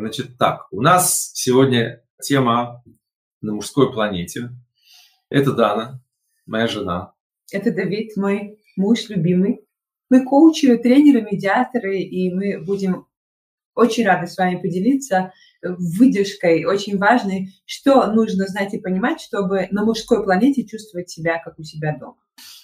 Значит, так, у нас сегодня тема на мужской планете. Это Дана, моя жена. Это Давид, мой муж любимый. Мы коучи, тренеры, медиаторы, и мы будем очень рады с вами поделиться выдержкой, очень важной, что нужно знать и понимать, чтобы на мужской планете чувствовать себя, как у себя дома.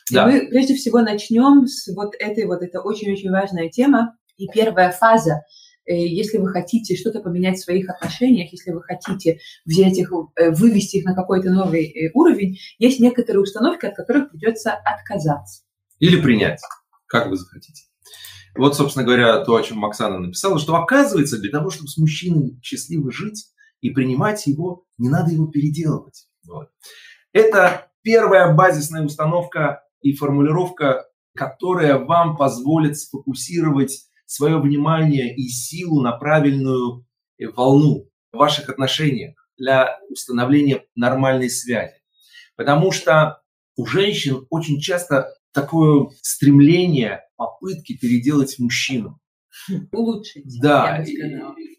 Да. И мы прежде всего начнем с вот этой вот, это очень-очень важная тема. И первая фаза Э, если вы хотите что-то поменять в своих отношениях, если вы хотите взять их, э, вывести их на какой-то новый э, уровень, есть некоторые установки, от которых придется отказаться. Или принять, как вы захотите. Вот, собственно говоря, то, о чем Максана написала, что оказывается, для того, чтобы с мужчиной счастливо жить и принимать его, не надо его переделывать. Вот. Это первая базисная установка и формулировка, которая вам позволит сфокусировать свое внимание и силу на правильную э, волну в ваших отношениях для установления нормальной связи. Потому что у женщин очень часто такое стремление, попытки переделать мужчину. Улучшить. Да.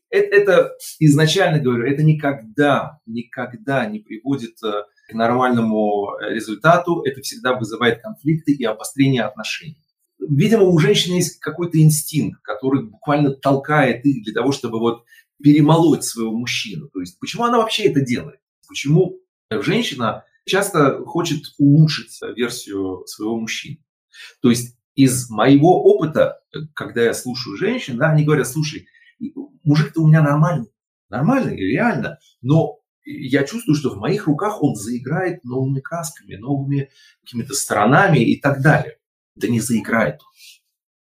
Это, это изначально говорю, это никогда, никогда не приводит э, к нормальному э, результату. Это всегда вызывает конфликты и обострение отношений видимо, у женщины есть какой-то инстинкт, который буквально толкает их для того, чтобы вот перемолоть своего мужчину. То есть почему она вообще это делает? Почему женщина часто хочет улучшить версию своего мужчины? То есть из моего опыта, когда я слушаю женщин, да, они говорят, слушай, мужик-то у меня нормальный, нормальный, реально, но я чувствую, что в моих руках он заиграет новыми красками, новыми какими-то сторонами и так далее да не заиграет.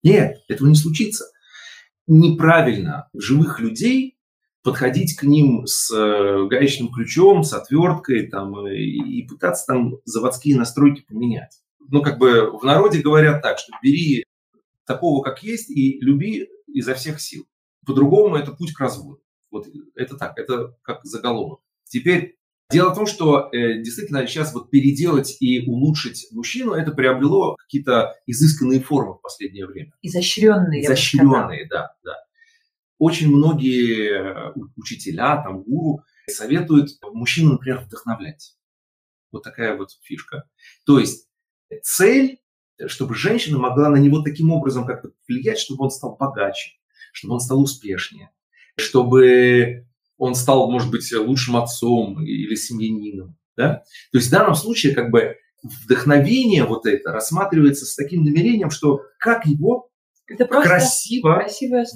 Нет, этого не случится. Неправильно живых людей подходить к ним с э, гаечным ключом, с отверткой там, э, и пытаться там заводские настройки поменять. Ну, как бы в народе говорят так, что бери такого, как есть, и люби изо всех сил. По-другому это путь к разводу. Вот это так, это как заголовок. Теперь Дело в том, что э, действительно сейчас вот переделать и улучшить мужчину, это приобрело какие-то изысканные формы в последнее время. Изощренные. Изощренные, да, да. Очень многие э, учителя, там, гуру советуют мужчину, например, вдохновлять. Вот такая вот фишка. То есть цель, чтобы женщина могла на него таким образом как-то влиять, чтобы он стал богаче, чтобы он стал успешнее, чтобы он стал, может быть, лучшим отцом или семьянином. Да? То есть в данном случае как бы вдохновение вот это рассматривается с таким намерением, что как его это красиво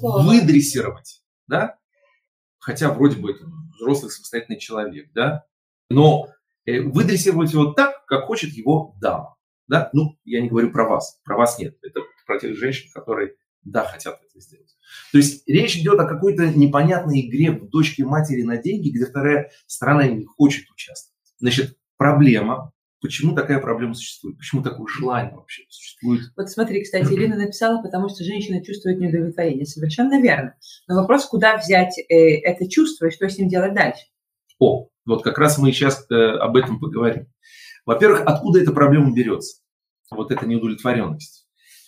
выдрессировать. Да? Хотя вроде бы это взрослый самостоятельный человек, да? но э, выдрессировать его так, как хочет его дама. Да? Ну, я не говорю про вас, про вас нет. Это про тех женщин, которые, да, хотят это сделать. То есть речь идет о какой-то непонятной игре в дочке матери на деньги, где вторая сторона не хочет участвовать. Значит, проблема, Почему такая проблема существует? Почему такое желание вообще существует? Вот смотри, кстати, Ирина написала, потому что женщина чувствует неудовлетворение. Совершенно верно. Но вопрос, куда взять э, это чувство и что с ним делать дальше? О, вот как раз мы сейчас э, об этом поговорим. Во-первых, откуда эта проблема берется? Вот эта неудовлетворенность.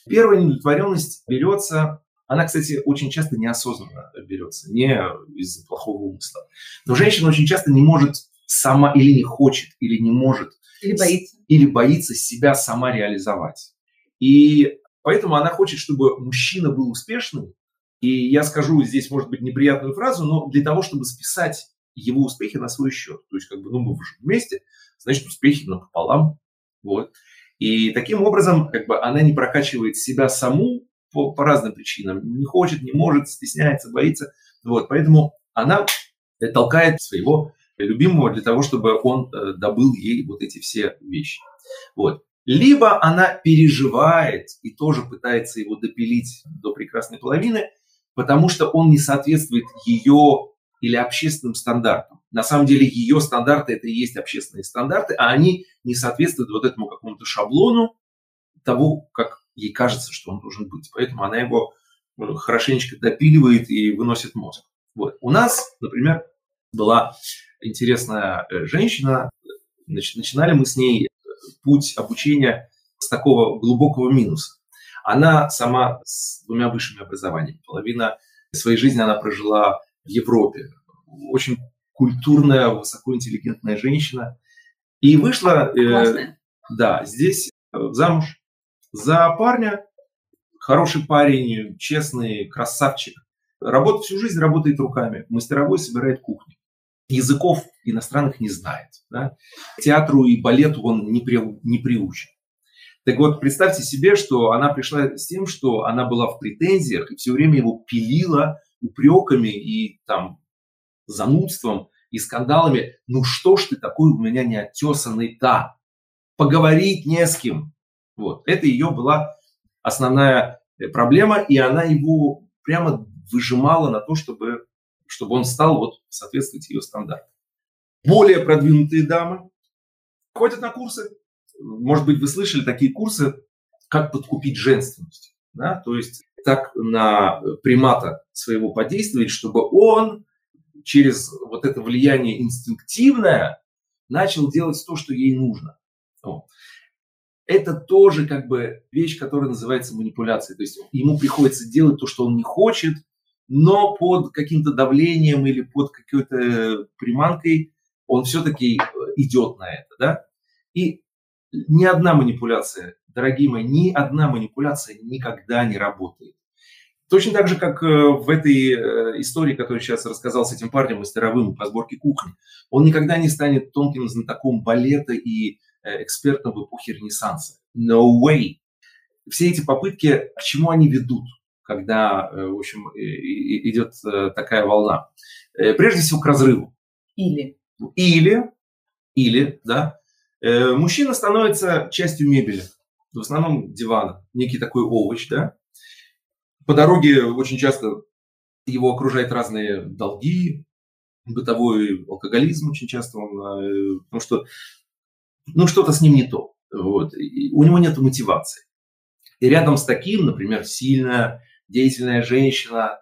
Первая неудовлетворенность берется она, кстати, очень часто неосознанно берется, не из-за плохого умысла. Но женщина очень часто не может сама или не хочет, или не может. Или боится. Или боится себя сама реализовать. И поэтому она хочет, чтобы мужчина был успешным. И я скажу здесь, может быть, неприятную фразу, но для того, чтобы списать его успехи на свой счет. То есть, как бы, ну, мы вместе, значит, успехи напополам. Вот. И таким образом, как бы, она не прокачивает себя саму, по, по разным причинам. Не хочет, не может, стесняется, боится. Вот, поэтому она толкает своего любимого для того, чтобы он э, добыл ей вот эти все вещи. Вот. Либо она переживает и тоже пытается его допилить до прекрасной половины, потому что он не соответствует ее или общественным стандартам. На самом деле ее стандарты это и есть общественные стандарты, а они не соответствуют вот этому какому-то шаблону того, как ей кажется, что он должен быть. Поэтому она его ну, хорошенечко допиливает и выносит мозг. Вот. У нас, например, была интересная э, женщина. Значит, начинали мы с ней путь обучения с такого глубокого минуса. Она сама с двумя высшими образованиями. Половина своей жизни она прожила в Европе. Очень культурная, высокоинтеллигентная женщина. И вышла, э, да, здесь э, замуж за парня, хороший парень, честный, красавчик. Работает всю жизнь, работает руками. Мастеровой собирает кухню. Языков иностранных не знает. Да? Театру и балету он не, при, не приучен. Так вот, представьте себе, что она пришла с тем, что она была в претензиях и все время его пилила упреками и там занудством и скандалами. Ну что ж ты такой у меня неотесанный-то? Поговорить не с кем. Вот. Это ее была основная э, проблема, и она его прямо выжимала на то, чтобы, чтобы он стал вот соответствовать ее стандартам. Более продвинутые дамы ходят на курсы. Может быть, вы слышали такие курсы, как подкупить женственность. Да? То есть так на примата своего подействовать, чтобы он через вот это влияние инстинктивное начал делать то, что ей нужно. Это тоже как бы вещь, которая называется манипуляцией. То есть ему приходится делать то, что он не хочет, но под каким-то давлением или под какой-то приманкой он все-таки идет на это. Да? И ни одна манипуляция, дорогие мои, ни одна манипуляция никогда не работает. Точно так же, как э, в этой э, истории, которую сейчас рассказал с этим парнем мастеровым по сборке кухни, он никогда не станет тонким знатоком балета и э, экспертом в эпохе Ренессанса. No way. Все эти попытки, к чему они ведут, когда, в общем, идет такая волна? Прежде всего, к разрыву. Или. Или, или, да, мужчина становится частью мебели, в основном дивана, некий такой овощ, да, по дороге очень часто его окружают разные долги, бытовой алкоголизм очень часто он, э, потому что ну, что-то с ним не то. Вот. И у него нет мотивации. И рядом с таким, например, сильная, деятельная женщина,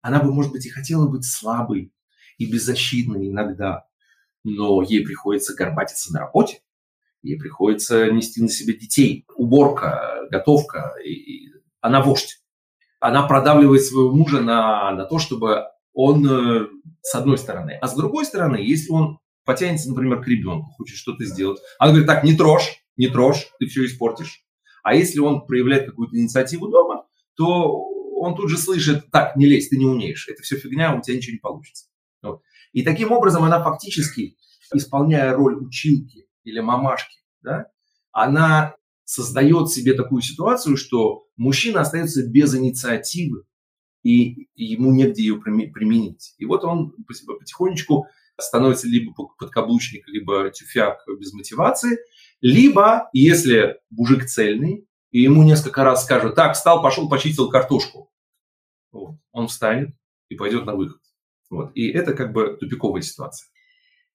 она бы, может быть, и хотела быть слабой и беззащитной иногда, но ей приходится горбатиться на работе, ей приходится нести на себе детей, уборка, готовка, и она вождь она продавливает своего мужа на, на то, чтобы он, э, с одной стороны. А с другой стороны, если он потянется, например, к ребенку, хочет что-то сделать, она говорит, так, не трожь, не трожь, ты все испортишь. А если он проявляет какую-то инициативу дома, то он тут же слышит, так, не лезь, ты не умеешь, это все фигня, у тебя ничего не получится. Вот. И таким образом она фактически, исполняя роль училки или мамашки, да, она создает себе такую ситуацию, что мужчина остается без инициативы, и ему негде ее применить. И вот он потихонечку становится либо подкаблучник, либо тюфяк без мотивации, либо, если мужик цельный, и ему несколько раз скажут, так, встал, пошел, почистил картошку. Вот. Он встанет и пойдет на выход. Вот. И это как бы тупиковая ситуация.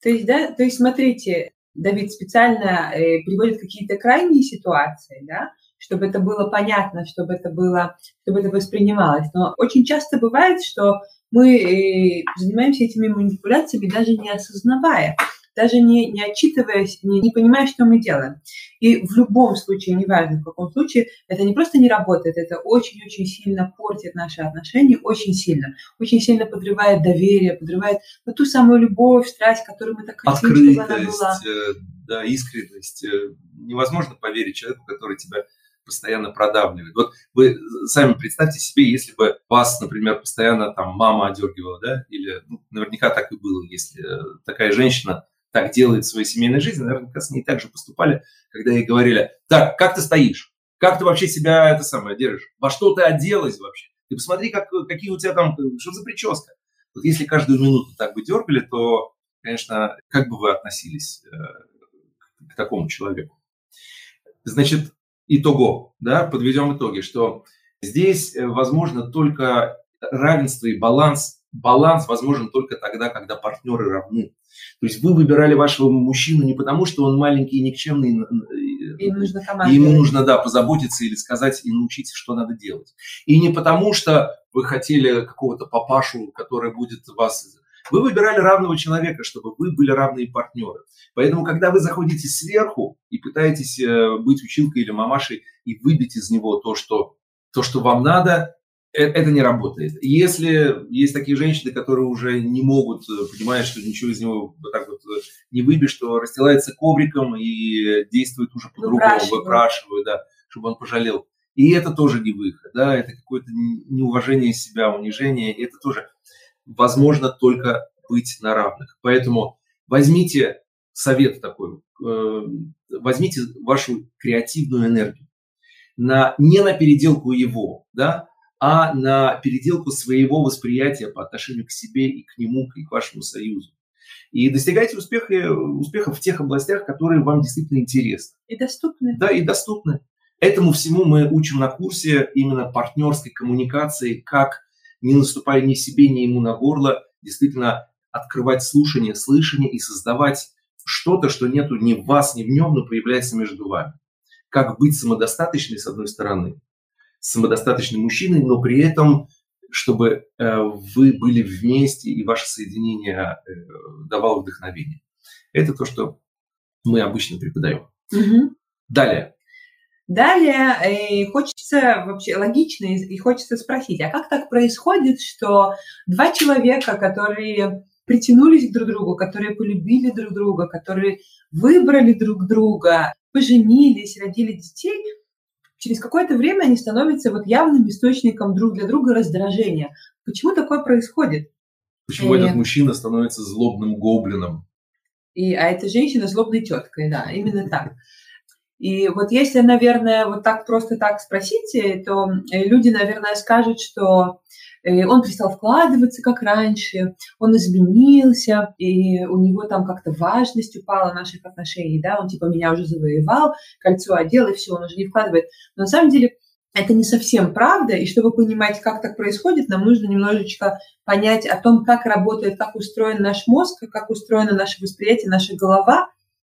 То есть, да, то есть смотрите, Давид специально э, приводит какие-то крайние ситуации, да, чтобы это было понятно, чтобы это было, чтобы это воспринималось. Но очень часто бывает, что мы э, занимаемся этими манипуляциями даже не осознавая даже не, не отчитываясь, не, не понимая, что мы делаем. И в любом случае, неважно в каком случае, это не просто не работает, это очень-очень сильно портит наши отношения, очень сильно. Очень сильно подрывает доверие, подрывает ну, ту самую любовь, страсть, которую мы так хотим, чтобы она была. Э, да, искренность. Э, невозможно поверить человеку, который тебя постоянно продавливает. Вот вы сами представьте себе, если бы вас, например, постоянно там мама одергивала, да, или ну, наверняка так и было, если э, такая женщина так делает в своей семейной жизни, наверное, с ней так же поступали, когда ей говорили, так, как ты стоишь? Как ты вообще себя это самое держишь? Во что ты оделась вообще? Ты посмотри, как, какие у тебя там, что за прическа? Вот если каждую минуту так бы дергали, то, конечно, как бы вы относились э, к такому человеку? Значит, итого, да, подведем итоги, что здесь э, возможно только равенство и баланс баланс возможен только тогда, когда партнеры равны. То есть вы выбирали вашего мужчину не потому, что он маленький и никчемный, и нужно и ему нужно да, позаботиться или сказать и научить, что надо делать. И не потому, что вы хотели какого-то папашу, который будет вас... Вы выбирали равного человека, чтобы вы были равные партнеры. Поэтому, когда вы заходите сверху и пытаетесь э, быть училкой или мамашей и выбить из него то, что, то, что вам надо, э, это не работает. Если есть такие женщины, которые уже не могут, э, понимают, что ничего из него вот так вот э, не выбьешь, то расстилается ковриком и действует уже по-другому, выпрашивают. да, чтобы он пожалел. И это тоже не выход, да, это какое-то неуважение себя, унижение, это тоже возможно только быть на равных. Поэтому возьмите совет такой, возьмите вашу креативную энергию на, не на переделку его, да, а на переделку своего восприятия по отношению к себе и к нему, и к вашему союзу. И достигайте успеха, успеха в тех областях, которые вам действительно интересны. И доступны. Да, и доступны. Этому всему мы учим на курсе именно партнерской коммуникации, как не наступая ни себе, ни ему на горло, действительно открывать слушание, слышание и создавать что-то, что нету ни в вас, ни в нем, но появляется между вами. Как быть самодостаточной, с одной стороны, самодостаточным мужчиной, но при этом, чтобы э, вы были вместе и ваше соединение э, давало вдохновение. Это то, что мы обычно преподаем. Угу. Далее. Далее э, хочется вообще логично и хочется спросить, а как так происходит, что два человека, которые притянулись друг к другу, которые полюбили друг друга, которые выбрали друг друга, поженились, родили детей, через какое-то время они становятся вот явным источником друг для друга раздражения. Почему такое происходит? Почему и... этот мужчина становится злобным гоблином? И, а эта женщина злобной теткой, да, именно так. И вот если, наверное, вот так просто так спросите, то э, люди, наверное, скажут, что Э, он перестал вкладываться, как раньше, он изменился, и у него там как-то важность упала наших отношений, да, он типа меня уже завоевал, кольцо одел, и все, он уже не вкладывает. Но на самом деле это не совсем правда, и чтобы понимать, как так происходит, нам нужно немножечко понять о том, как работает, как устроен наш мозг, как устроено наше восприятие, наша голова,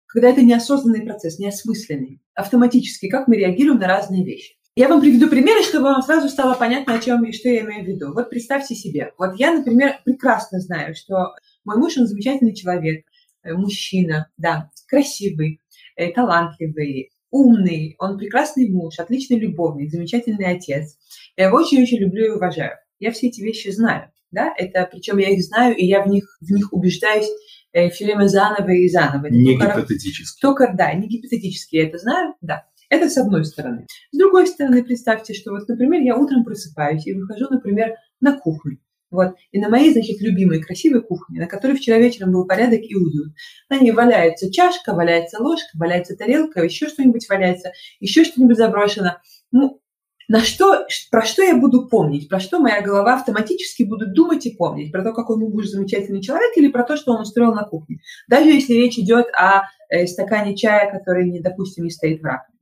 когда это неосознанный процесс, неосмысленный, автоматически, как мы реагируем на разные вещи. Я вам приведу примеры, чтобы вам сразу стало понятно, о чем и что я имею в виду. Вот представьте себе. Вот я, например, прекрасно знаю, что мой муж, он замечательный человек, э, мужчина, да, красивый, э, талантливый, умный, он прекрасный муж, отличный любовник, замечательный отец. Я его очень-очень люблю и уважаю. Я все эти вещи знаю, да, это, причем я их знаю, и я в них, в них убеждаюсь э, все время заново и заново. не только, гипотетически. Только, да, не гипотетически я это знаю, да. Это с одной стороны. С другой стороны, представьте, что вот, например, я утром просыпаюсь и выхожу, например, на кухню. Вот. И на моей, значит, любимой красивой кухне, на которой вчера вечером был порядок и уют. На ней валяется чашка, валяется ложка, валяется тарелка, еще что-нибудь валяется, еще что-нибудь заброшено. Ну, на что, про что я буду помнить, про что моя голова автоматически будет думать и помнить, про то, какой мой муж замечательный человек или про то, что он устроил на кухне. Даже если речь идет о э, стакане чая, который, не, допустим, не стоит в раковине.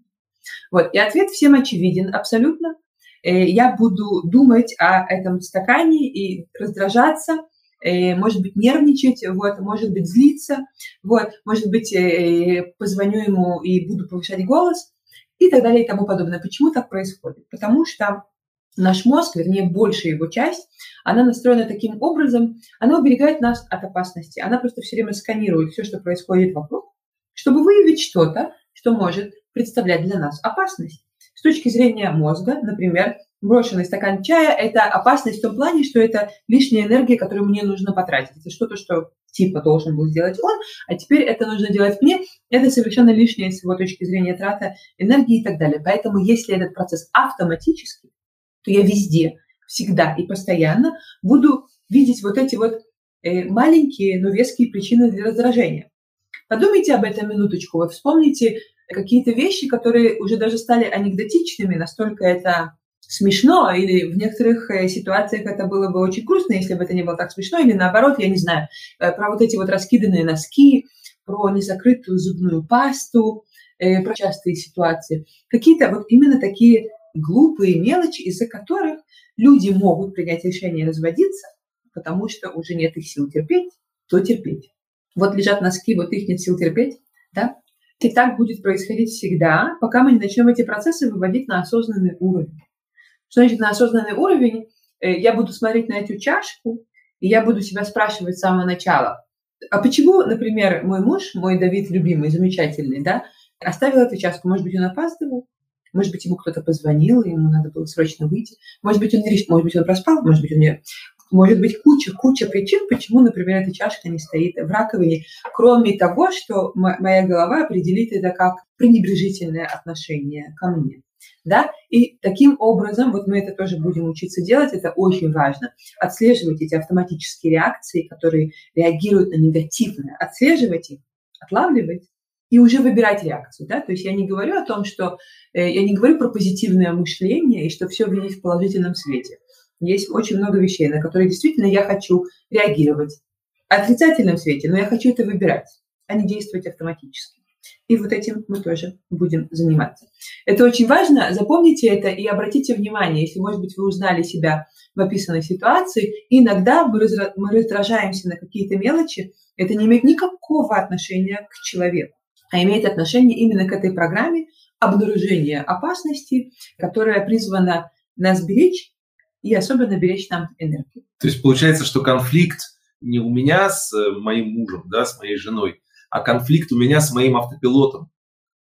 Вот. И ответ всем очевиден абсолютно. Э, я буду думать о этом стакане и раздражаться, э, может быть, нервничать, вот, может быть, злиться, вот, может быть, э, позвоню ему и буду повышать голос и так далее и тому подобное. Почему так происходит? Потому что наш мозг, вернее, большая его часть, она настроена таким образом, она уберегает нас от опасности. Она просто все время сканирует все, что происходит вокруг, чтобы выявить что-то, что может представлять для нас опасность. С точки зрения мозга, например, брошенный стакан чая – это опасность в том плане, что это лишняя энергия, которую мне нужно потратить. Это что-то, что типа должен был сделать он, а теперь это нужно делать мне. Это совершенно лишняя с его точки зрения трата энергии и так далее. Поэтому если этот процесс автоматический, то я везде, всегда и постоянно буду видеть вот эти вот э, маленькие, но веские причины для раздражения. Подумайте об этом минуточку, вот вспомните какие-то вещи, которые уже даже стали анекдотичными, настолько это смешно, или в некоторых э, ситуациях это было бы очень грустно, если бы это не было так смешно, или наоборот, я не знаю, э, про вот эти вот раскиданные носки, про незакрытую зубную пасту, э, про частые ситуации. Какие-то вот именно такие глупые мелочи, из-за которых люди могут принять решение разводиться, потому что уже нет их сил терпеть, то терпеть. Вот лежат носки, вот их нет сил терпеть, да, и так будет происходить всегда, пока мы не начнем эти процессы выводить на осознанный уровень. Что значит на осознанный уровень? Э, я буду смотреть на эту чашку, и я буду себя спрашивать с самого начала, а почему, например, мой муж, мой Давид любимый, замечательный, да, оставил эту чашку? Может быть, он опаздывал? Может быть, ему кто-то позвонил, ему надо было срочно выйти. Может быть, он не может быть, он проспал, может быть, он не может быть куча, куча причин, почему, например, эта чашка не стоит в раковине, кроме того, что моя голова определит это как пренебрежительное отношение ко мне. Да? И таким образом, вот мы это тоже будем учиться делать, это очень важно, отслеживать эти автоматические реакции, которые реагируют на негативное, отслеживать их, отлавливать и уже выбирать реакцию. Да? То есть я не говорю о том, что э, я не говорю про позитивное мышление и что все видеть в положительном свете. Есть очень много вещей, на которые действительно я хочу реагировать в отрицательном свете, но я хочу это выбирать, а не действовать автоматически. И вот этим мы тоже будем заниматься. Это очень важно. Запомните это и обратите внимание, если, может быть, вы узнали себя в описанной ситуации, иногда мы, раздражаемся на какие-то мелочи, это не имеет никакого отношения к человеку, а имеет отношение именно к этой программе обнаружения опасности, которая призвана нас беречь и особенно беречь нам энергию. То есть получается, что конфликт не у меня с э, моим мужем, да, с моей женой, а конфликт у меня с моим автопилотом,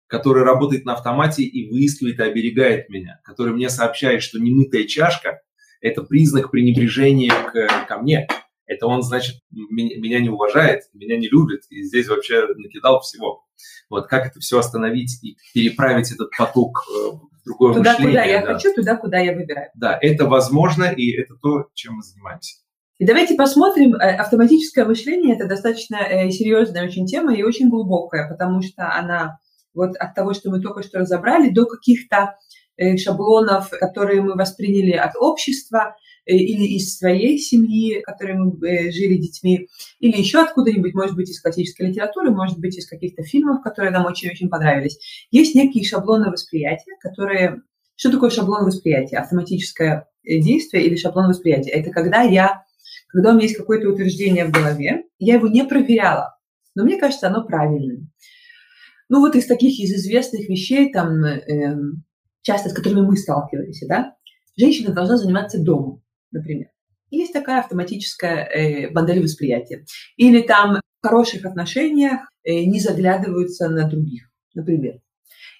который работает на автомате и выискивает и оберегает меня, который мне сообщает, что немытая чашка – это признак пренебрежения к, ко мне. Это он, значит, меня не уважает, меня не любит, и здесь вообще накидал всего. Вот как это все остановить и переправить этот поток э, другое туда, мышление. Куда я да. хочу, туда, куда я выбираю. Да, это возможно, и это то, чем мы занимаемся. И давайте посмотрим, э, автоматическое мышление – это достаточно э, серьезная очень тема и очень глубокая, потому что она вот от того, что мы только что разобрали, до каких-то э, шаблонов, которые мы восприняли от общества – или из своей семьи, в которой мы э, жили детьми, или еще откуда-нибудь, может быть, из классической литературы, может быть, из каких-то фильмов, которые нам очень-очень понравились. Есть некие шаблоны восприятия, которые... Что такое шаблон восприятия? Автоматическое э, действие или шаблон восприятия? Это когда я, когда у меня есть какое-то утверждение в голове, я его не проверяла, но мне кажется, оно правильным. Ну вот из таких, из известных вещей, там, э, часто с которыми мы сталкивались, да, женщина должна заниматься домом например. Есть такая автоматическая э, модель восприятия. Или там в хороших отношениях э, не заглядываются на других, например.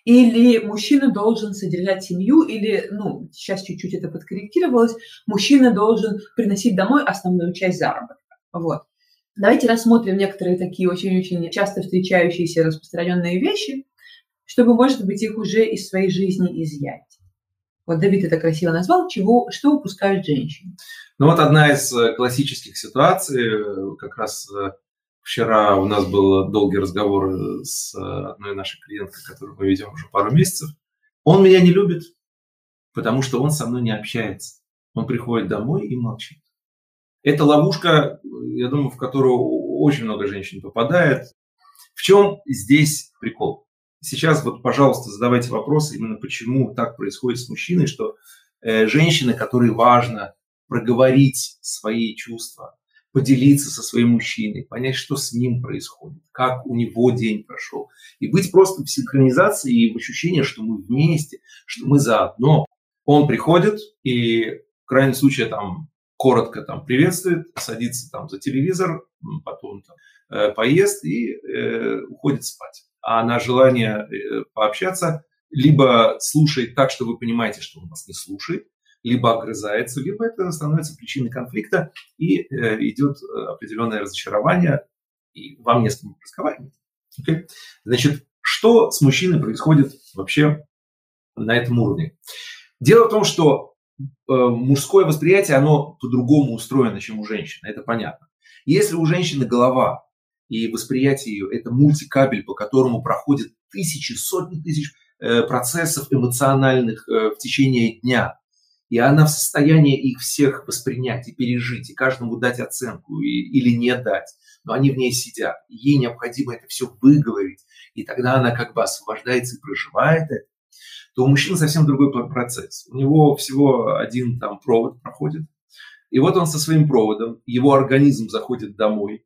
Или мужчина должен содержать семью, или, ну, сейчас чуть-чуть это подкорректировалось, мужчина должен приносить домой основную часть заработка. Вот. Давайте рассмотрим некоторые такие очень-очень часто встречающиеся распространенные вещи, чтобы, может быть, их уже из своей жизни изъять. Вот Давид это красиво назвал, чего, что упускают женщины. Ну вот одна из э, классических ситуаций, э, как раз э, вчера у нас был долгий разговор с одной нашей клиенткой, которую мы ведем уже пару месяцев. Он меня не любит, потому что он со мной не общается. Он приходит домой и молчит. Это ловушка, я думаю, в которую очень много женщин попадает. В чем здесь прикол? Сейчас вот, пожалуйста, задавайте вопросы именно почему так происходит с мужчиной, что э, женщины, которой важно проговорить свои чувства, поделиться со своим мужчиной, понять, что с ним происходит, как у него день прошел, и быть просто в синхронизации и в ощущении, что мы вместе, что мы заодно. Он приходит и в крайнем случае там коротко там приветствует, садится там за телевизор, потом там, э, поест и э, уходит спать а на желание э, пообщаться либо слушает так, что вы понимаете, что он вас не слушает, либо огрызается, либо это становится причиной конфликта и э, идет э, определенное разочарование, и вам не с кем разговаривать. Okay? Значит, что с мужчиной происходит вообще на этом уровне? Дело в том, что мужское восприятие, оно по-другому устроено, чем у женщины, это понятно. Если у женщины голова и восприятие ее – это мультикабель, по которому проходят тысячи, сотни тысяч э, процессов эмоциональных э, в течение дня. И она в состоянии их всех воспринять и пережить, и каждому дать оценку и, или не дать. Но они в ней сидят. И ей необходимо это все выговорить. И тогда она как бы освобождается и проживает это. То у мужчины совсем другой процесс. У него всего один там провод проходит. И вот он со своим проводом, его организм заходит домой,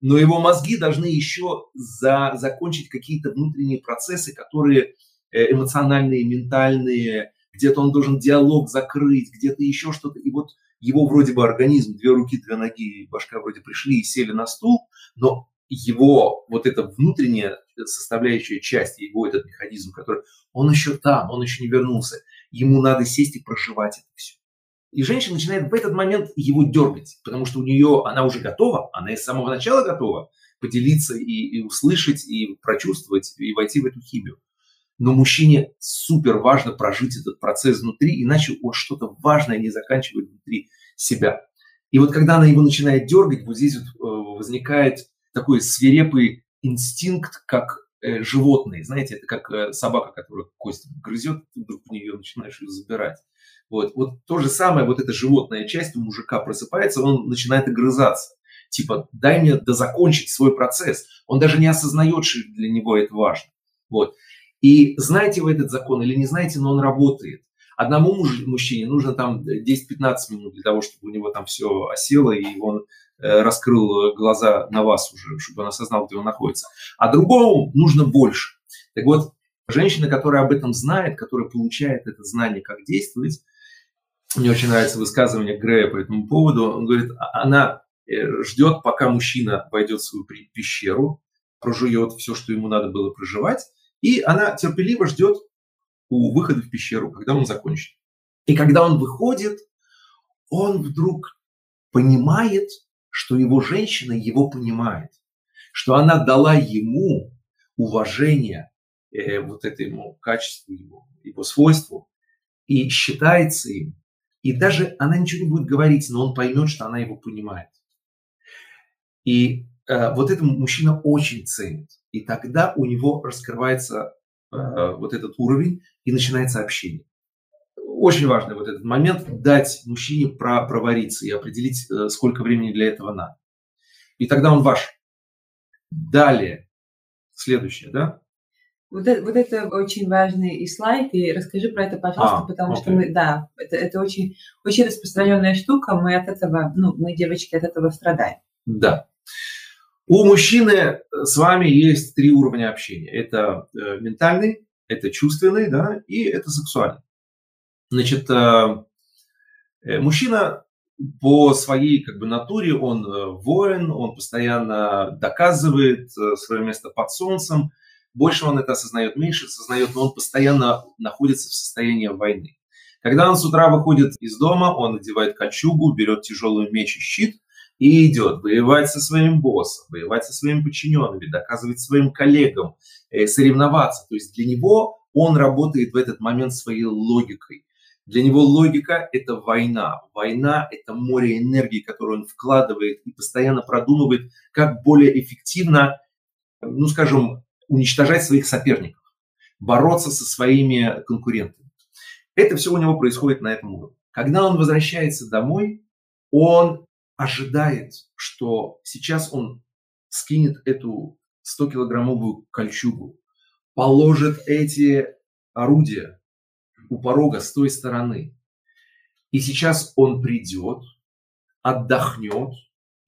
но его мозги должны еще за, закончить какие-то внутренние процессы, которые э, эмоциональные, ментальные, где-то он должен диалог закрыть, где-то еще что-то. И вот его вроде бы организм, две руки, две ноги, башка вроде пришли и сели на стул, но его вот это внутреннее составляющая часть его, этот механизм, который он еще там, он еще не вернулся. Ему надо сесть и проживать это все. И женщина начинает в этот момент его дергать, потому что у нее она уже готова, она с самого начала готова поделиться и, и услышать, и прочувствовать, и войти в эту химию. Но мужчине супер важно прожить этот процесс внутри, иначе он что-то важное не заканчивает внутри себя. И вот когда она его начинает дергать, вот здесь вот э, возникает такой свирепый инстинкт, как животные. Знаете, это как э, собака, которая кость грызет, ты вдруг в нее начинаешь ее забирать. Вот, вот то же самое, вот эта животная часть у мужика просыпается, он начинает огрызаться. Типа, дай мне дозакончить свой процесс. Он даже не осознает, что для него это важно. Вот. И знаете вы этот закон или не знаете, но он работает. Одному муж, мужчине нужно там 10-15 минут для того, чтобы у него там все осело, и он э, раскрыл глаза на вас уже, чтобы он осознал, где он находится. А другому нужно больше. Так вот, женщина, которая об этом знает, которая получает это знание, как действовать, мне очень нравится высказывание Грея по этому поводу. Он говорит, а, она э, ждет, пока мужчина войдет в свою пещеру, прожует все, что ему надо было проживать, и она терпеливо ждет у выхода в пещеру, когда он закончит. И когда он выходит, он вдруг понимает, что его женщина его понимает, что она дала ему уважение э, вот этому качеству его, его свойству, и считается им. И даже она ничего не будет говорить, но он поймет, что она его понимает. И э, вот это мужчина очень ценит. И тогда у него раскрывается вот этот уровень и начинается общение. Очень важный вот этот момент дать мужчине про, провариться и определить, э, сколько времени для этого надо. И тогда он ваш. Далее, следующее, да? Вот это, вот это очень важный и слайд, и расскажи про это, пожалуйста, а, потому окей. что мы, да, это, это очень, очень распространенная штука, мы от этого, ну, мы, девочки, от этого страдаем. Да. У мужчины с вами есть три уровня общения. Это э, ментальный, это чувственный, да, и это сексуальный. Значит, э, э, мужчина по своей как бы натуре, он воин, он постоянно доказывает свое место под солнцем. Больше он это осознает, меньше осознает, но он постоянно находится в состоянии войны. Когда он с утра выходит из дома, он надевает кольчугу, берет тяжелый меч и щит – и идет воевать со своим боссом, воевать со своими подчиненными, доказывать своим коллегам, э, соревноваться. То есть для него он работает в этот момент своей логикой. Для него логика – это война. Война – это море энергии, которую он вкладывает и постоянно продумывает, как более эффективно, ну, скажем, уничтожать своих соперников, бороться со своими конкурентами. Это все у него происходит на этом уровне. Когда он возвращается домой, он ожидает, что сейчас он скинет эту 100-килограммовую кольчугу, положит эти орудия у порога с той стороны. И сейчас он придет, отдохнет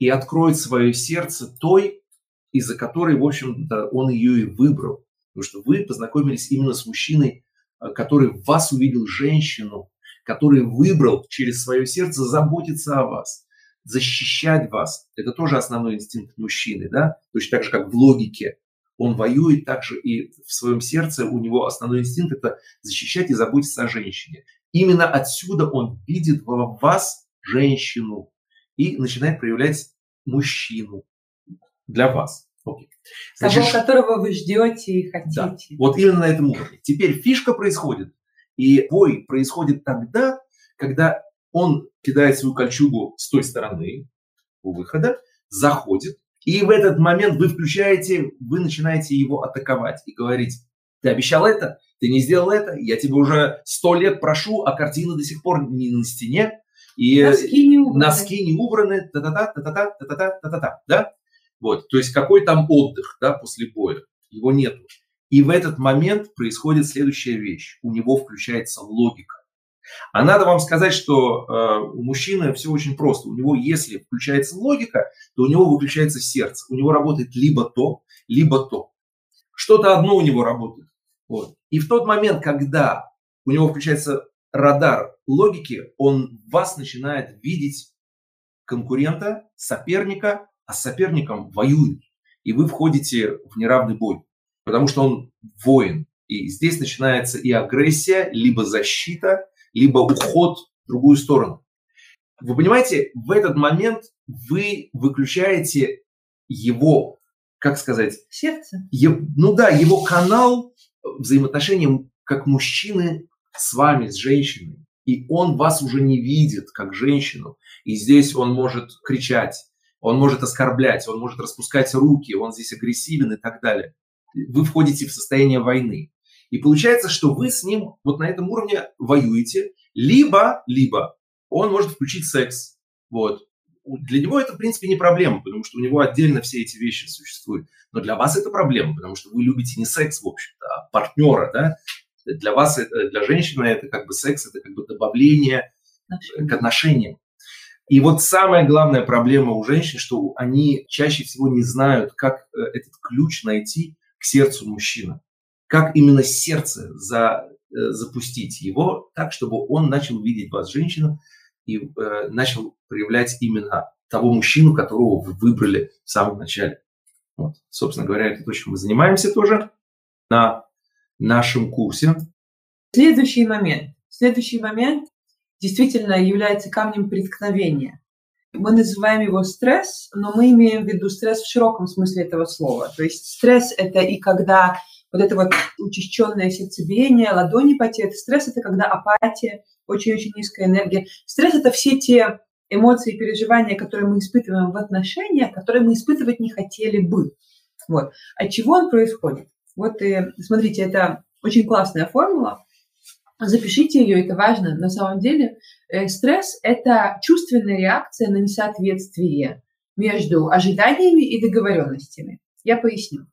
и откроет свое сердце той, из-за которой, в общем-то, он ее и выбрал. Потому что вы познакомились именно с мужчиной, э, который в вас увидел женщину, который выбрал через свое сердце заботиться о вас защищать вас. Это тоже основной инстинкт мужчины, да? Точно так же, как в логике. Он воюет также и в своем сердце у него основной инстинкт – это защищать и заботиться о женщине. Именно отсюда он видит в вас женщину и начинает проявлять мужчину для вас. Окей. Значит, Того, которого вы ждете и хотите. Да, вот именно на этом уровне. Теперь фишка происходит, и бой происходит тогда, когда он кидает свою кольчугу с той стороны у выхода, заходит, и в этот момент вы включаете, вы начинаете его атаковать и говорить, ты обещал это, ты не сделал это, я тебя уже сто лет прошу, а картина до сих пор не на стене, и носки не убраны, носки не убраны та-та-та, та-та-та, та-та-та, та-та-та, да? Вот, то есть какой там отдых, да, после боя? Его нету. И в этот момент происходит следующая вещь. У него включается логика. А надо вам сказать, что э, у мужчины все очень просто. У него, если включается логика, то у него выключается сердце. У него работает либо то, либо то. Что-то одно у него работает. Вот. И в тот момент, когда у него включается радар логики, он вас начинает видеть конкурента, соперника, а с соперником воюет. И вы входите в неравный бой. потому что он воин. И здесь начинается и агрессия, либо защита, либо уход в другую сторону. Вы понимаете, в этот момент вы выключаете его, как сказать... Сердце. Е, ну да, его канал взаимоотношений как мужчины с вами, с женщиной. И он вас уже не видит как женщину. И здесь он может кричать, он может оскорблять, он может распускать руки, он здесь агрессивен и так далее. Вы входите в состояние войны. И получается, что вы с ним вот на этом уровне воюете, либо, либо он может включить секс. Вот. Для него это, в принципе, не проблема, потому что у него отдельно все эти вещи существуют. Но для вас это проблема, потому что вы любите не секс, в общем-то, а партнера, да? Для вас, это, для женщины это как бы секс, это как бы добавление к отношениям. И вот самая главная проблема у женщин, что они чаще всего не знают, как э, этот ключ найти к сердцу мужчины. Как именно сердце за, э, запустить его так, чтобы он начал видеть вас, женщину, и э, начал проявлять именно того мужчину, которого вы выбрали в самом начале. Вот, собственно говоря, это то, чем мы занимаемся тоже на нашем курсе. Следующий момент. Следующий момент действительно является камнем преткновения. Мы называем его стресс, но мы имеем в виду стресс в широком смысле этого слова. То есть стресс – это и когда вот это вот учащенное сердцебиение, ладони потеют. Стресс – это когда апатия, очень-очень низкая энергия. Стресс – это все те эмоции и переживания, которые мы испытываем в отношениях, которые мы испытывать не хотели бы. Вот. От чего он происходит? Вот и смотрите, это очень классная формула. Запишите ее, это важно. На самом деле э, стресс – это чувственная реакция на несоответствие между ожиданиями и договоренностями. Я поясню.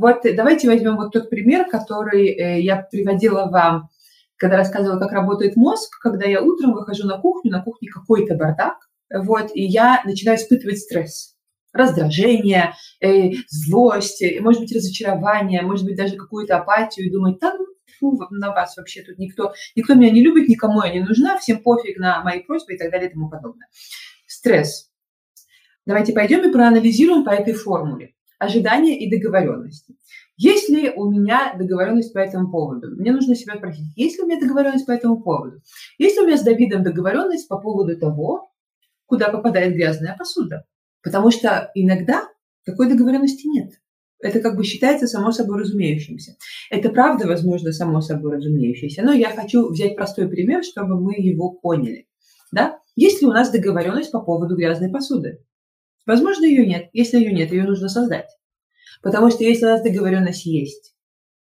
Вот давайте возьмем вот тот пример, который э, я приводила вам, когда рассказывала, как работает мозг, когда я утром выхожу на кухню, на кухне какой-то бардак, вот, и я начинаю испытывать стресс раздражение, э, злость, может быть, разочарование, может быть, даже какую-то апатию, и думать, там фу, на вас вообще тут никто, никто меня не любит, никому я не нужна, всем пофиг на мои просьбы и так далее и тому подобное. Стресс. Давайте пойдем и проанализируем по этой формуле. Ожидания и договоренности. Есть ли у меня договоренность по этому поводу? Мне нужно себя спросить, есть ли у меня договоренность по этому поводу? Есть ли у меня с Давидом договоренность по поводу того, куда попадает грязная посуда? Потому что иногда такой договоренности нет. Это как бы считается само собой разумеющимся. Это правда, возможно, само собой разумеющееся. Но я хочу взять простой пример, чтобы мы его поняли. Да? Есть ли у нас договоренность по поводу грязной посуды? Возможно, ее нет. Если ее нет, ее нужно создать. Потому что если у нас договоренность есть,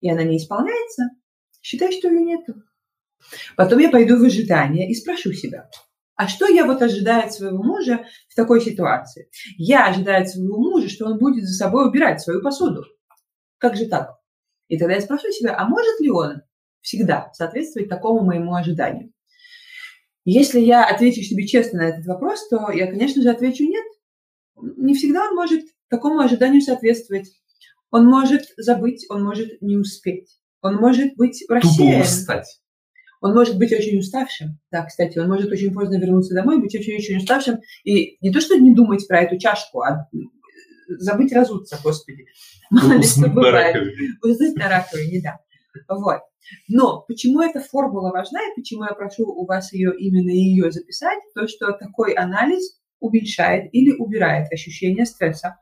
и она не исполняется, считай, что ее нет. Потом я пойду в ожидание и спрошу себя, а что я вот ожидаю от своего мужа в такой ситуации? Я ожидаю от своего мужа, что он будет за собой убирать свою посуду. Как же так? И тогда я спрошу себя, а может ли он всегда соответствовать такому моему ожиданию? Если я отвечу себе честно на этот вопрос, то я, конечно же, отвечу нет. Не всегда он может такому ожиданию соответствовать. Он может забыть, он может не успеть. Он может быть рассеян. Тупо он может быть очень уставшим. Да, кстати, он может очень поздно вернуться домой, быть очень-очень уставшим. И не то, что не думать про эту чашку, а забыть разуться, господи. Мало ли что бывает. На раковине, да. Вот. Но почему эта формула важна и почему я прошу у вас ее именно ее записать, то что такой анализ уменьшает или убирает ощущение стресса.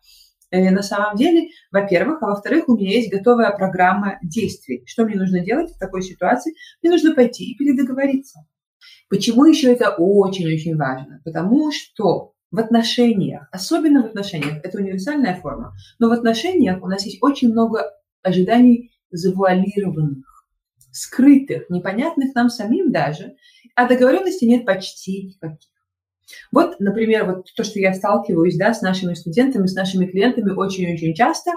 Э, на самом деле, во-первых, а во-вторых, у меня есть готовая программа действий. Что мне нужно делать в такой ситуации? Мне нужно пойти и передоговориться. Почему еще это очень-очень важно? Потому что в отношениях, особенно в отношениях, это универсальная форма, но в отношениях у нас есть очень много ожиданий завуалированных, скрытых, непонятных нам самим даже, а договоренности нет почти никаких. Вот, например, вот то, что я сталкиваюсь да, с нашими студентами, с нашими клиентами очень-очень часто,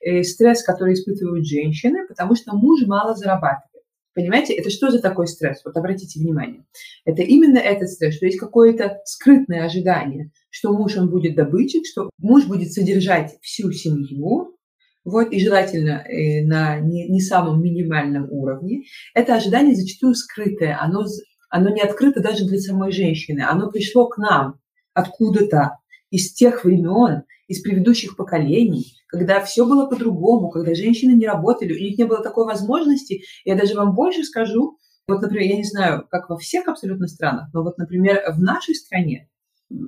э, стресс, который испытывают женщины, потому что муж мало зарабатывает. Понимаете, это что за такой стресс? Вот обратите внимание. Это именно этот стресс, что есть какое-то скрытное ожидание, что муж, он будет добытчик, что муж будет содержать всю семью, вот, и желательно э, на не, не самом минимальном уровне. Это ожидание зачастую скрытое, оно оно не открыто даже для самой женщины. Оно пришло к нам откуда-то из тех времен, из предыдущих поколений, когда все было по-другому, когда женщины не работали, у них не было такой возможности. Я даже вам больше скажу, вот, например, я не знаю, как во всех абсолютно странах, но вот, например, в нашей стране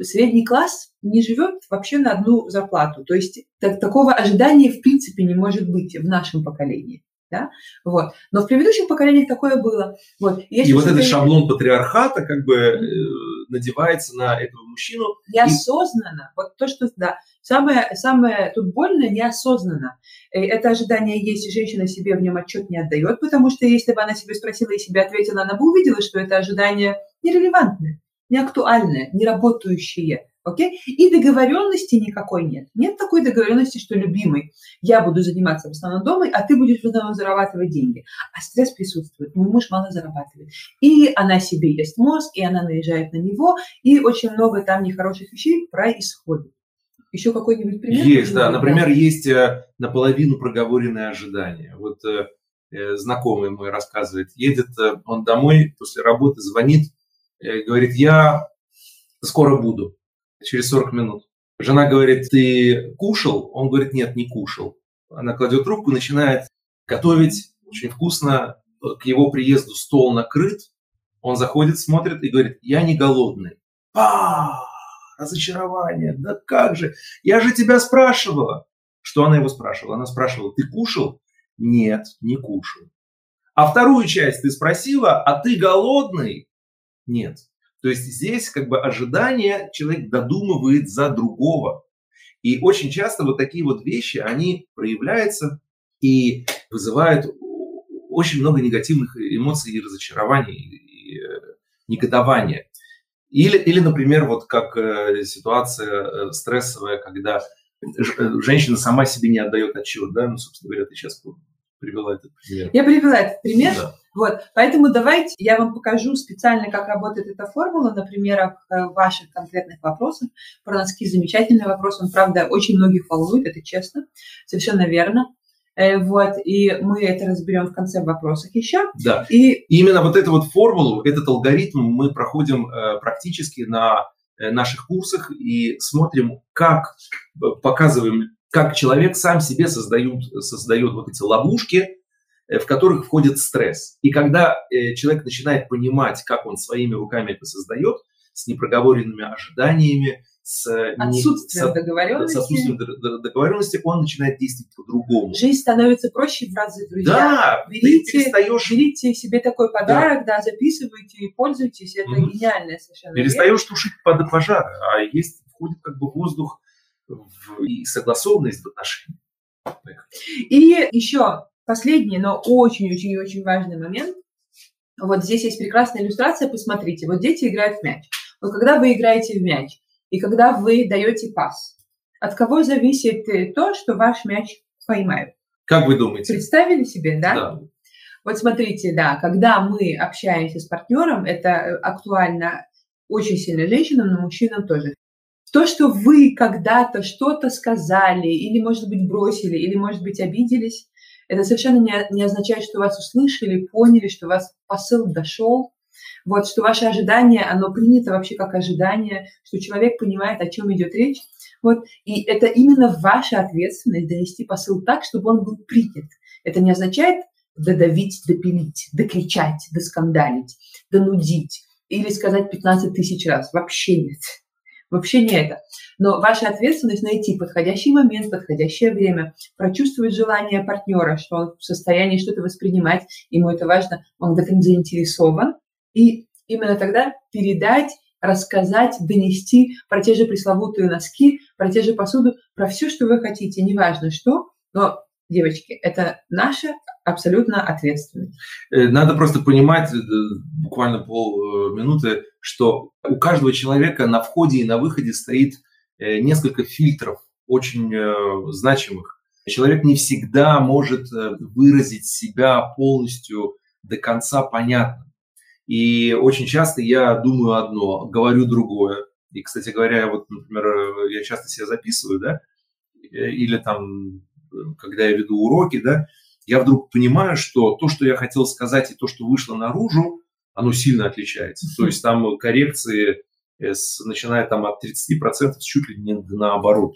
средний класс не живет вообще на одну зарплату. То есть так, такого ожидания в принципе не может быть в нашем поколении. Да? Вот. Но в предыдущих поколениях такое было. Вот. И, и вот этот шаблон патриархата как бы э, надевается на этого мужчину. Неосознанно. И... Вот то, что, да, самое, самое тут больно, неосознанно. Э, это ожидание есть, и женщина себе в нем отчет не отдает, потому что если бы она себе спросила и себе ответила, она бы увидела, что это ожидание нерелевантное, неактуальное, неработающее. Окей? И договоренности никакой нет. Нет такой договоренности, что любимый, я буду заниматься в основном дома, а ты будешь в основном зарабатывать деньги. А стресс присутствует. Мой муж мало зарабатывает. И она себе ест мозг, и она наезжает на него, и очень много там нехороших вещей происходит. Еще какой-нибудь пример? Есть, да. Например, есть э, наполовину проговоренное ожидание. Вот э, э, знакомый мой рассказывает, едет он домой после работы, звонит, говорит, я скоро буду через 40 минут. Жена говорит, ты кушал? Он говорит, нет, не кушал. Она кладет трубку, начинает готовить очень вкусно. К его приезду стол накрыт. Он заходит, смотрит и говорит, я не голодный. А, разочарование, да как же? Я же тебя спрашивала. Что она его спрашивала? Она спрашивала, ты кушал? Нет, не кушал. А вторую часть ты спросила, а ты голодный? Нет. То есть здесь как бы ожидание человек додумывает за другого. И очень часто вот такие вот вещи, они проявляются и вызывают очень много негативных эмоций и разочарований, и э, негодования. Или, или, например, вот как э, ситуация э, стрессовая, когда женщина сама себе не отдает отчет, да, ну, собственно говоря, ты сейчас привела этот пример. Я привела этот пример. Да. Вот, поэтому давайте я вам покажу специально, как работает эта формула на примерах э, ваших конкретных вопросов. Про носки замечательный вопрос, он, правда, очень многих волнует, это честно, совершенно верно. Э, вот, и мы это разберем в конце вопросов еще. Да, и именно вот эту вот формулу, этот алгоритм мы проходим э, практически на наших курсах и смотрим, как показываем, как человек сам себе создает, создает вот эти ловушки, в которых входит стресс. И когда э, человек начинает понимать, как он своими руками это создает, с непроговоренными ожиданиями, с отсутствием, не, договоренности. с отсутствием договоренности, он начинает действовать по-другому. Жизнь становится проще в разы, друзья. Да, берите, перестаешь... берите себе такой подарок, да, да записывайте и пользуйтесь, это mm-hmm. гениальное совершенно. Перестаешь вещь. тушить под пожар, а есть входит как бы воздух в, и согласованность в отношениях. И еще последний, но очень-очень-очень важный момент. Вот здесь есть прекрасная иллюстрация, посмотрите. Вот дети играют в мяч. Вот когда вы играете в мяч, и когда вы даете пас, от кого зависит то, что ваш мяч поймают? Как вы думаете? Представили себе, да? Да. Вот смотрите, да, когда мы общаемся с партнером, это актуально очень сильно женщинам, но мужчинам тоже. То, что вы когда-то что-то сказали, или, может быть, бросили, или, может быть, обиделись, это совершенно не, не означает, что вас услышали, поняли, что вас посыл дошел, вот, что ваше ожидание, оно принято вообще как ожидание, что человек понимает, о чем идет речь. Вот, и это именно ваша ответственность донести посыл так, чтобы он был принят. Это не означает додавить, допилить, докричать, доскандалить, донудить или сказать 15 тысяч раз. Вообще нет. Вообще не это. Но ваша ответственность найти подходящий момент, подходящее время, прочувствовать желание партнера, что он в состоянии что-то воспринимать, ему это важно, он в этом заинтересован, и именно тогда передать рассказать, донести про те же пресловутые носки, про те же посуду, про все, что вы хотите, неважно что, но девочки, это наша абсолютно ответственность. Э, надо просто понимать, э, буквально полминуты, что у каждого человека на входе и на выходе стоит э, несколько фильтров, очень значимых. Человек не всегда может выразить себя полностью до конца понятно. И очень часто я думаю одно, говорю другое. И, кстати говоря, вот, например, я часто себя записываю, да, или там когда я веду уроки, да, я вдруг понимаю, что то, что я хотел сказать, и то, что вышло наружу, оно сильно отличается. То есть там коррекции, с, начиная там от 30% чуть ли не наоборот.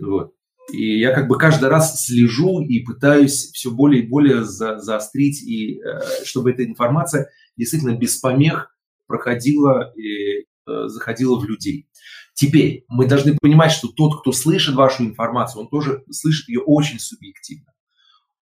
Вот. И я как бы каждый раз слежу и пытаюсь все более и более за, заострить, и э, чтобы эта информация действительно без помех проходила и э, заходила в людей. Теперь мы должны понимать, что тот, кто слышит вашу информацию, он тоже слышит ее очень субъективно.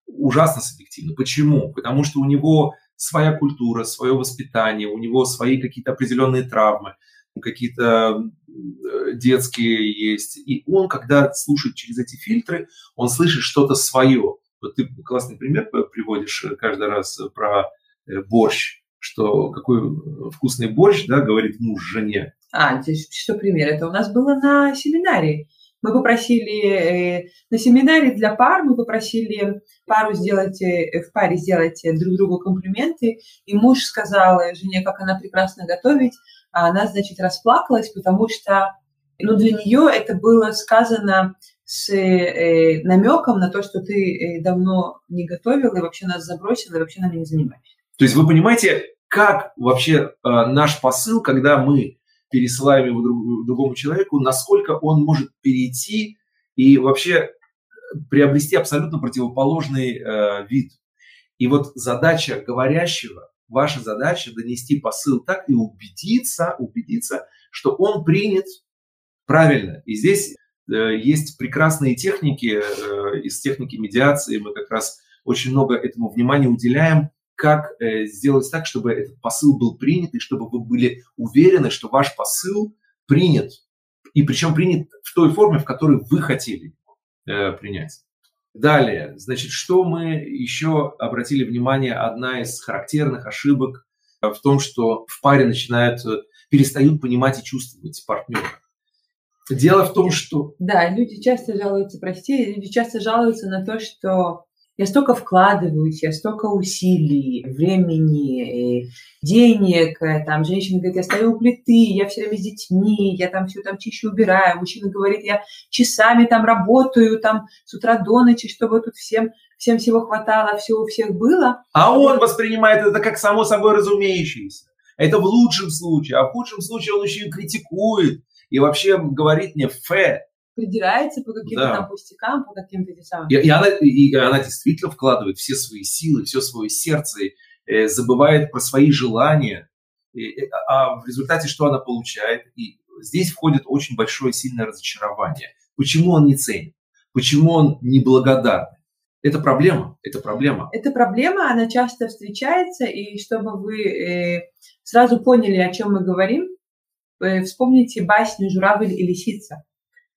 Ужасно субъективно. Почему? Потому что у него своя культура, свое воспитание, у него свои какие-то определенные травмы, какие-то э, детские есть. И он, когда слушает через эти фильтры, он слышит что-то свое. Вот ты классный пример приводишь э, каждый раз про э, борщ, что какой вкусный борщ, да, говорит муж жене. А, здесь что пример? Это у нас было на семинаре. Мы попросили э, на семинаре для пар, мы попросили пару сделать, э, в паре сделать друг другу комплименты, и муж сказал жене, как она прекрасно готовить, а она, значит, расплакалась, потому что ну, для нее это было сказано с э, намеком на то, что ты э, давно не готовил и вообще нас забросил, и вообще нами не занимаешься. То есть вы понимаете, как вообще э, наш посыл, когда мы пересылаем его друг, другому человеку, насколько он может перейти и вообще приобрести абсолютно противоположный э, вид. И вот задача говорящего, ваша задача донести посыл так и убедиться, убедиться, что он принят правильно. И здесь э, есть прекрасные техники, э, из техники медиации мы как раз очень много этому внимания уделяем, как э, сделать так, чтобы этот посыл был принят, и чтобы вы были уверены, что ваш посыл принят, и причем принят в той форме, в которой вы хотели э, принять. Далее, значит, что мы еще обратили внимание, одна из характерных ошибок в том, что в паре начинают, э, перестают понимать и чувствовать партнера. Дело в том, что... Да, люди часто жалуются, прости, люди часто жалуются на то, что я столько вкладываюсь, я столько усилий, времени, денег, э, там женщина говорит, я стою у плиты, я все время с детьми, я там все там чищу, убираю, мужчина говорит, я часами там работаю, там с утра до ночи, чтобы тут всем, всем всего хватало, все у всех было. А он воспринимает это как само собой разумеющееся. Это в лучшем случае, а в худшем случае он еще и критикует и вообще говорит мне фе, придирается по каким-то да. там пустякам, по каким-то самым. И, и, она, и она действительно вкладывает все свои силы, все свое сердце, э, забывает про свои желания. И, а в результате что она получает? И здесь входит очень большое сильное разочарование. Почему он не ценит? Почему он неблагодарный? Это проблема, это проблема. Это проблема, она часто встречается, и чтобы вы э, сразу поняли, о чем мы говорим, э, вспомните басню «Журавль и лисица».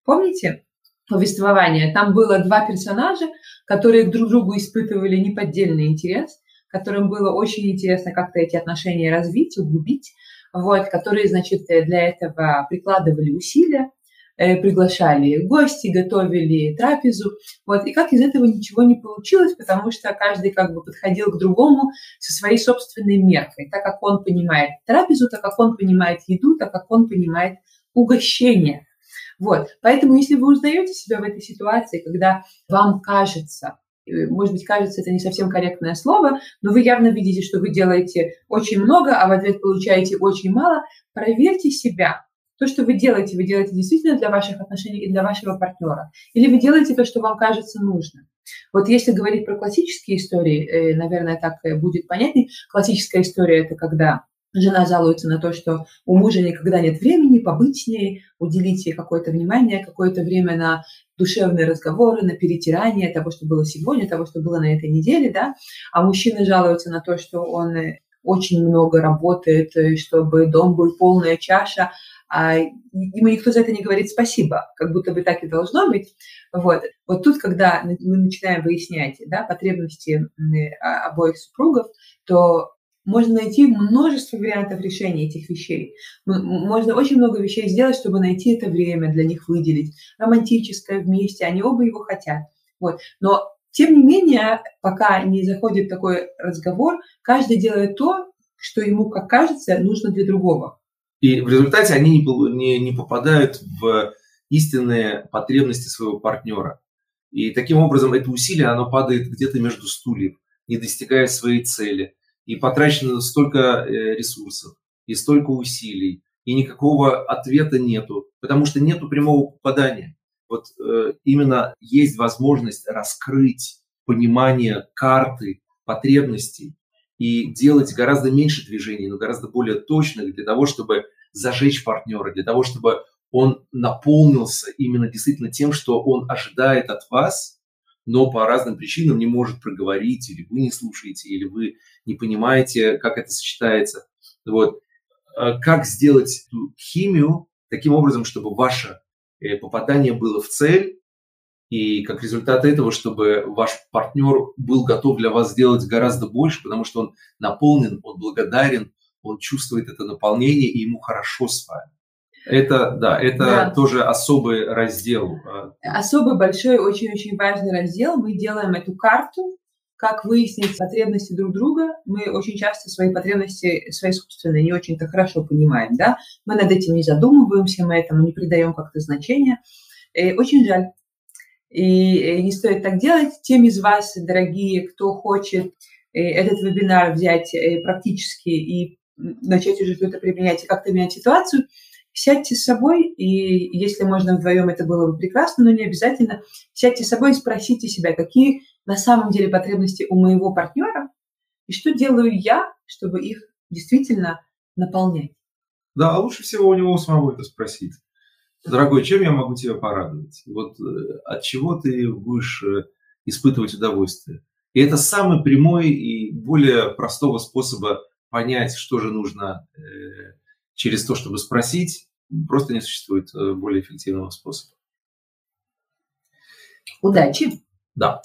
Помните повествование? Там было два персонажа, которые друг другу испытывали неподдельный интерес, которым было очень интересно как-то эти отношения развить, углубить, вот, которые, значит, для этого прикладывали усилия, э, приглашали гости, готовили трапезу, вот, и как из этого ничего не получилось, потому что каждый как бы подходил к другому со своей собственной меркой, так как он понимает трапезу, так как он понимает еду, так как он понимает угощение. Вот. Поэтому, если вы узнаете себя в этой ситуации, когда вам кажется, э, может быть, кажется, это не совсем корректное слово, но вы явно видите, что вы делаете очень много, а в ответ получаете очень мало, проверьте себя. То, что вы делаете, вы делаете действительно для ваших отношений и для вашего партнера. Или вы делаете то, что вам кажется нужно. Вот если говорить про классические истории, э, наверное, так будет понятней. Классическая история – это когда Жена жалуется на то, что у мужа никогда нет времени побыть с ней, уделить ей какое-то внимание, какое-то время на душевные разговоры, на перетирание того, что было сегодня, того, что было на этой неделе, да, а мужчина жалуется на то, что он очень много работает, чтобы дом был полная чаша, а ему никто за это не говорит спасибо, как будто бы так и должно быть. Вот, вот тут, когда мы начинаем выяснять да, потребности обоих супругов, то можно найти множество вариантов решения этих вещей. Можно очень много вещей сделать, чтобы найти это время для них выделить. Романтическое вместе, они оба его хотят. Вот. Но, тем не менее, пока не заходит такой разговор, каждый делает то, что ему, как кажется, нужно для другого. И в результате они не, не, не попадают в истинные потребности своего партнера. И таким образом это усилие, оно падает где-то между стульев, не достигая своей цели и потрачено столько э, ресурсов, и столько усилий, и никакого ответа нету, потому что нету прямого попадания. вот э, именно есть возможность раскрыть понимание карты потребностей и делать гораздо меньше движений, но гораздо более точных для того, чтобы зажечь партнера, для того, чтобы он наполнился именно действительно тем, что он ожидает от вас, но по разным причинам не может проговорить, или вы не слушаете, или вы не понимаете, как это сочетается. Вот. А как сделать эту химию таким образом, чтобы ваше э, попадание было в цель, и как результат этого, чтобы ваш партнер был готов для вас сделать гораздо больше, потому что он наполнен, он благодарен, он чувствует это наполнение, и ему хорошо с вами. Это, да, это да. тоже особый раздел. Особый большой, очень-очень важный раздел. Мы делаем эту карту, как выяснить потребности друг друга. Мы очень часто свои потребности, свои собственные, не очень-то хорошо понимаем, да. Мы над этим не задумываемся, мы этому не придаем как-то значения. И очень жаль. И не стоит так делать. Тем из вас, дорогие, кто хочет э, этот вебинар взять э, практически и начать уже что-то применять и как-то менять ситуацию, сядьте с собой, и если можно вдвоем, это было бы прекрасно, но не обязательно. Сядьте с собой и спросите себя, какие на самом деле потребности у моего партнера, и что делаю я, чтобы их действительно наполнять. Да, а лучше всего у него самого это спросить. Дорогой, чем я могу тебя порадовать? Вот э, от чего ты будешь э, испытывать удовольствие? И это самый прямой и более простого способа понять, что же нужно э, через то, чтобы спросить, просто не существует более эффективного способа. Удачи! Да.